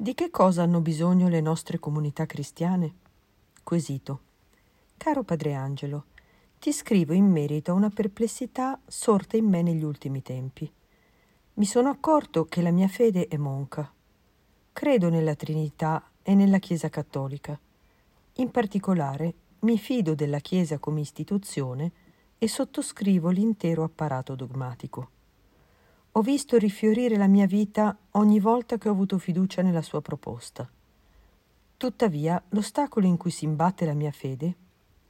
Di che cosa hanno bisogno le nostre comunità cristiane? Quesito. Caro Padre Angelo, ti scrivo in merito a una perplessità sorta in me negli ultimi tempi. Mi sono accorto che la mia fede è monca. Credo nella Trinità e nella Chiesa cattolica. In particolare mi fido della Chiesa come istituzione e sottoscrivo l'intero apparato dogmatico. Ho visto rifiorire la mia vita ogni volta che ho avuto fiducia nella sua proposta. Tuttavia, l'ostacolo in cui si imbatte la mia fede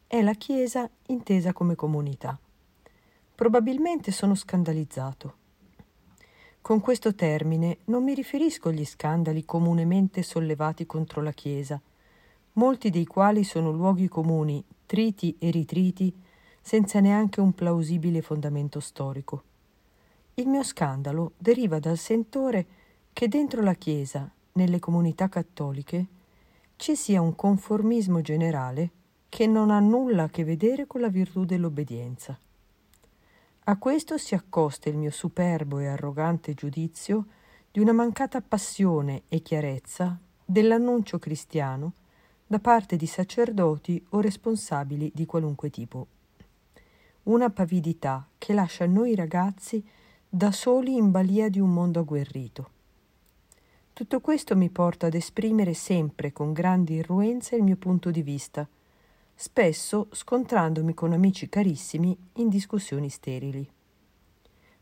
è la Chiesa intesa come comunità. Probabilmente sono scandalizzato. Con questo termine non mi riferisco agli scandali comunemente sollevati contro la Chiesa, molti dei quali sono luoghi comuni, triti e ritriti, senza neanche un plausibile fondamento storico. Il mio scandalo deriva dal sentore che dentro la Chiesa, nelle comunità cattoliche, ci sia un conformismo generale che non ha nulla a che vedere con la virtù dell'obbedienza. A questo si accosta il mio superbo e arrogante giudizio di una mancata passione e chiarezza dell'annuncio cristiano da parte di sacerdoti o responsabili di qualunque tipo. Una pavidità che lascia noi ragazzi da soli in balia di un mondo agguerrito. Tutto questo mi porta ad esprimere sempre con grande irruenza il mio punto di vista, spesso scontrandomi con amici carissimi in discussioni sterili.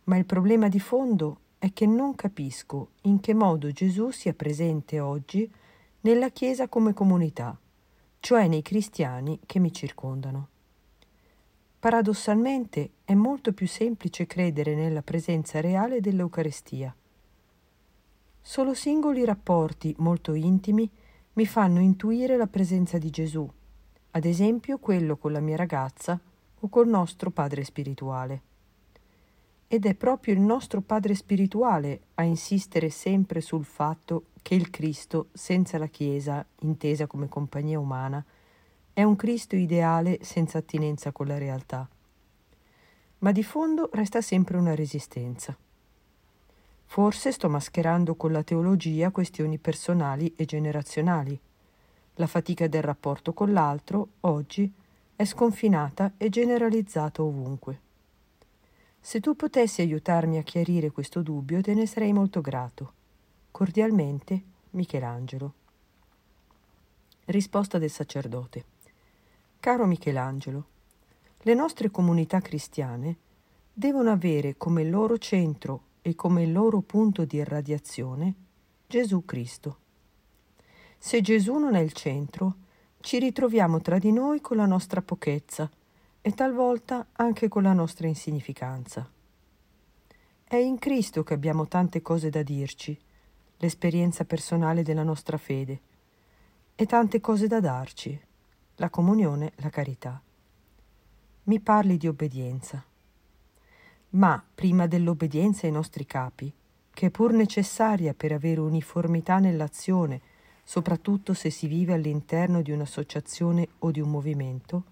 Ma il problema di fondo è che non capisco in che modo Gesù sia presente oggi nella Chiesa come comunità, cioè nei cristiani che mi circondano. Paradossalmente è molto più semplice credere nella presenza reale dell'Eucarestia. Solo singoli rapporti molto intimi mi fanno intuire la presenza di Gesù, ad esempio quello con la mia ragazza o col nostro padre spirituale. Ed è proprio il nostro padre spirituale a insistere sempre sul fatto che il Cristo, senza la Chiesa, intesa come compagnia umana, è un Cristo ideale senza attinenza con la realtà. Ma di fondo resta sempre una resistenza. Forse sto mascherando con la teologia questioni personali e generazionali. La fatica del rapporto con l'altro, oggi, è sconfinata e generalizzata ovunque. Se tu potessi aiutarmi a chiarire questo dubbio, te ne sarei molto grato. Cordialmente, Michelangelo. Risposta del sacerdote. Caro Michelangelo, le nostre comunità cristiane devono avere come loro centro e come loro punto di irradiazione Gesù Cristo. Se Gesù non è il centro, ci ritroviamo tra di noi con la nostra pochezza e talvolta anche con la nostra insignificanza. È in Cristo che abbiamo tante cose da dirci, l'esperienza personale della nostra fede, e tante cose da darci la comunione, la carità. Mi parli di obbedienza. Ma prima dell'obbedienza ai nostri capi, che è pur necessaria per avere uniformità nell'azione, soprattutto se si vive all'interno di un'associazione o di un movimento,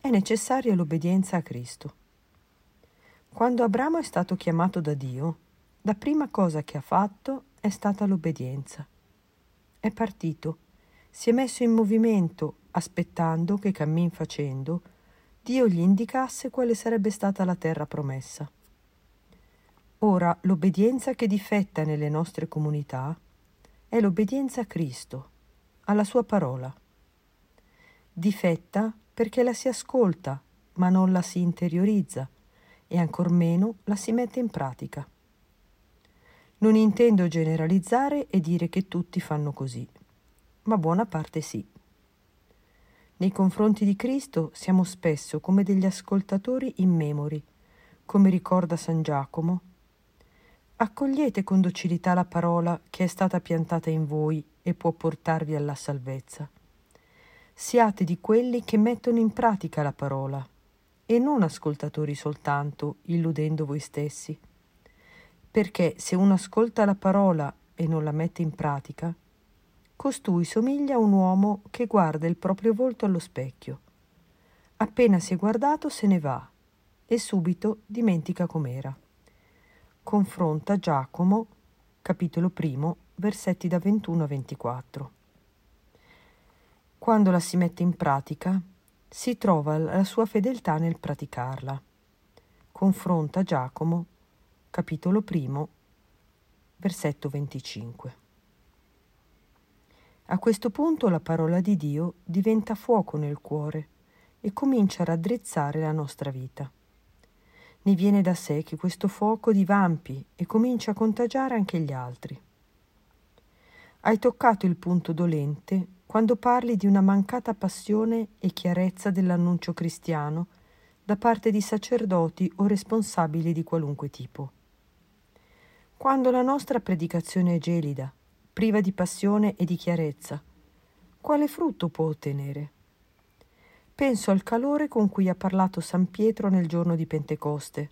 è necessaria l'obbedienza a Cristo. Quando Abramo è stato chiamato da Dio, la prima cosa che ha fatto è stata l'obbedienza. È partito, si è messo in movimento aspettando che cammin facendo Dio gli indicasse quale sarebbe stata la terra promessa. Ora l'obbedienza che difetta nelle nostre comunità è l'obbedienza a Cristo, alla sua parola. Difetta perché la si ascolta, ma non la si interiorizza e ancor meno la si mette in pratica. Non intendo generalizzare e dire che tutti fanno così, ma buona parte sì. Nei confronti di Cristo siamo spesso come degli ascoltatori immemori, come ricorda San Giacomo. Accogliete con docilità la parola che è stata piantata in voi e può portarvi alla salvezza. Siate di quelli che mettono in pratica la parola e non ascoltatori soltanto, illudendo voi stessi. Perché se uno ascolta la parola e non la mette in pratica, costui somiglia a un uomo che guarda il proprio volto allo specchio. Appena si è guardato se ne va e subito dimentica com'era. Confronta Giacomo, capitolo primo, versetti da 21 a 24. Quando la si mette in pratica, si trova la sua fedeltà nel praticarla. Confronta Giacomo, capitolo primo, versetto 25. A questo punto la parola di Dio diventa fuoco nel cuore e comincia a raddrizzare la nostra vita. Ne viene da sé che questo fuoco divampi e comincia a contagiare anche gli altri. Hai toccato il punto dolente quando parli di una mancata passione e chiarezza dell'annuncio cristiano da parte di sacerdoti o responsabili di qualunque tipo. Quando la nostra predicazione è gelida, priva di passione e di chiarezza, quale frutto può ottenere? Penso al calore con cui ha parlato San Pietro nel giorno di Pentecoste,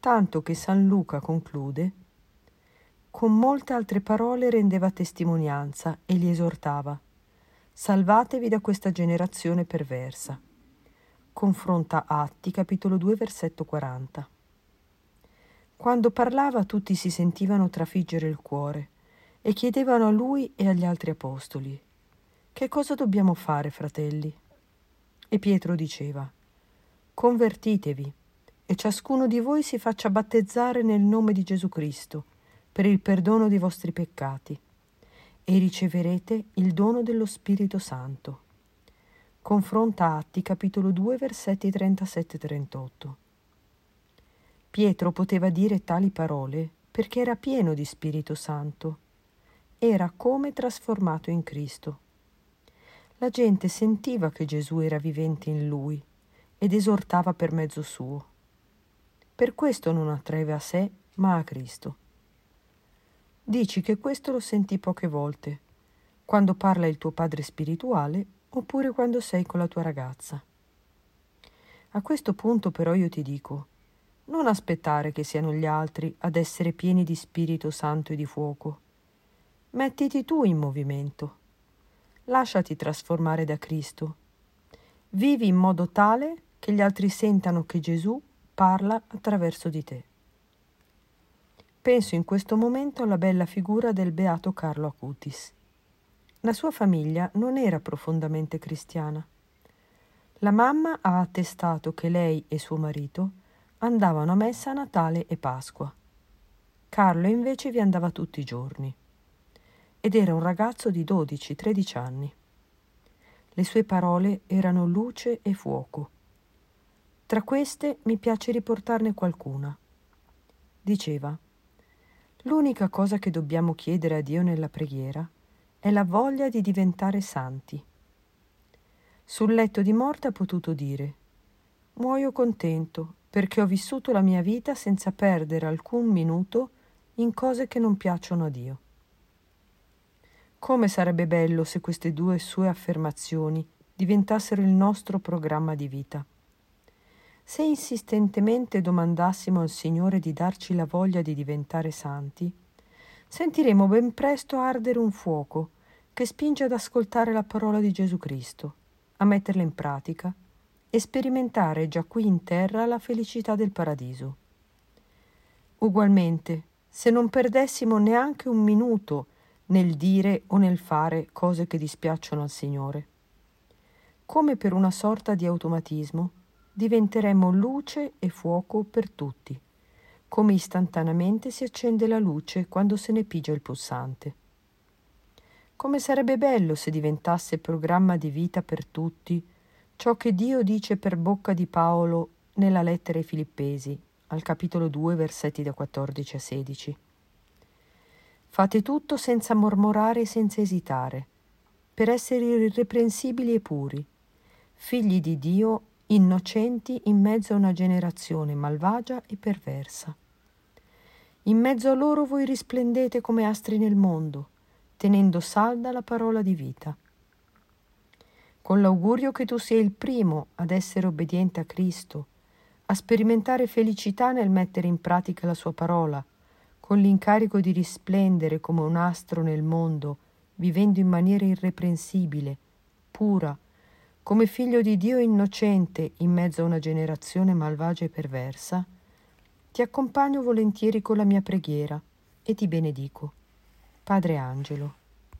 tanto che San Luca conclude con molte altre parole rendeva testimonianza e li esortava. Salvatevi da questa generazione perversa. Confronta Atti, capitolo 2, versetto 40. Quando parlava tutti si sentivano trafiggere il cuore e chiedevano a lui e agli altri apostoli, Che cosa dobbiamo fare, fratelli? E Pietro diceva, Convertitevi e ciascuno di voi si faccia battezzare nel nome di Gesù Cristo per il perdono dei vostri peccati e riceverete il dono dello Spirito Santo. Confronta Atti capitolo 2 versetti 37-38. Pietro poteva dire tali parole perché era pieno di Spirito Santo. Era come trasformato in Cristo. La gente sentiva che Gesù era vivente in lui ed esortava per mezzo suo. Per questo non attraeva a sé, ma a Cristo. Dici che questo lo senti poche volte, quando parla il tuo padre spirituale oppure quando sei con la tua ragazza. A questo punto però io ti dico, non aspettare che siano gli altri ad essere pieni di Spirito Santo e di fuoco. Mettiti tu in movimento lasciati trasformare da Cristo. Vivi in modo tale che gli altri sentano che Gesù parla attraverso di te. Penso in questo momento alla bella figura del beato Carlo Acutis. La sua famiglia non era profondamente cristiana. La mamma ha attestato che lei e suo marito andavano a messa a Natale e Pasqua. Carlo invece vi andava tutti i giorni ed era un ragazzo di 12-13 anni. Le sue parole erano luce e fuoco. Tra queste mi piace riportarne qualcuna. Diceva, l'unica cosa che dobbiamo chiedere a Dio nella preghiera è la voglia di diventare santi. Sul letto di morte ha potuto dire, muoio contento perché ho vissuto la mia vita senza perdere alcun minuto in cose che non piacciono a Dio. Come sarebbe bello se queste due sue affermazioni diventassero il nostro programma di vita. Se insistentemente domandassimo al Signore di darci la voglia di diventare santi, sentiremo ben presto ardere un fuoco che spinge ad ascoltare la parola di Gesù Cristo, a metterla in pratica e sperimentare già qui in terra la felicità del paradiso. Ugualmente, se non perdessimo neanche un minuto nel dire o nel fare cose che dispiacciono al Signore. Come per una sorta di automatismo, diventeremo luce e fuoco per tutti, come istantaneamente si accende la luce quando se ne pigia il pulsante. Come sarebbe bello se diventasse programma di vita per tutti ciò che Dio dice per bocca di Paolo nella lettera ai Filippesi, al capitolo 2, versetti da 14 a 16. Fate tutto senza mormorare e senza esitare, per essere irreprensibili e puri, figli di Dio innocenti in mezzo a una generazione malvagia e perversa. In mezzo a loro voi risplendete come astri nel mondo, tenendo salda la parola di vita. Con l'augurio che tu sia il primo ad essere obbediente a Cristo, a sperimentare felicità nel mettere in pratica la sua parola, con l'incarico di risplendere come un astro nel mondo, vivendo in maniera irreprensibile, pura, come figlio di Dio innocente in mezzo a una generazione malvagia e perversa, ti accompagno volentieri con la mia preghiera e ti benedico. Padre Angelo.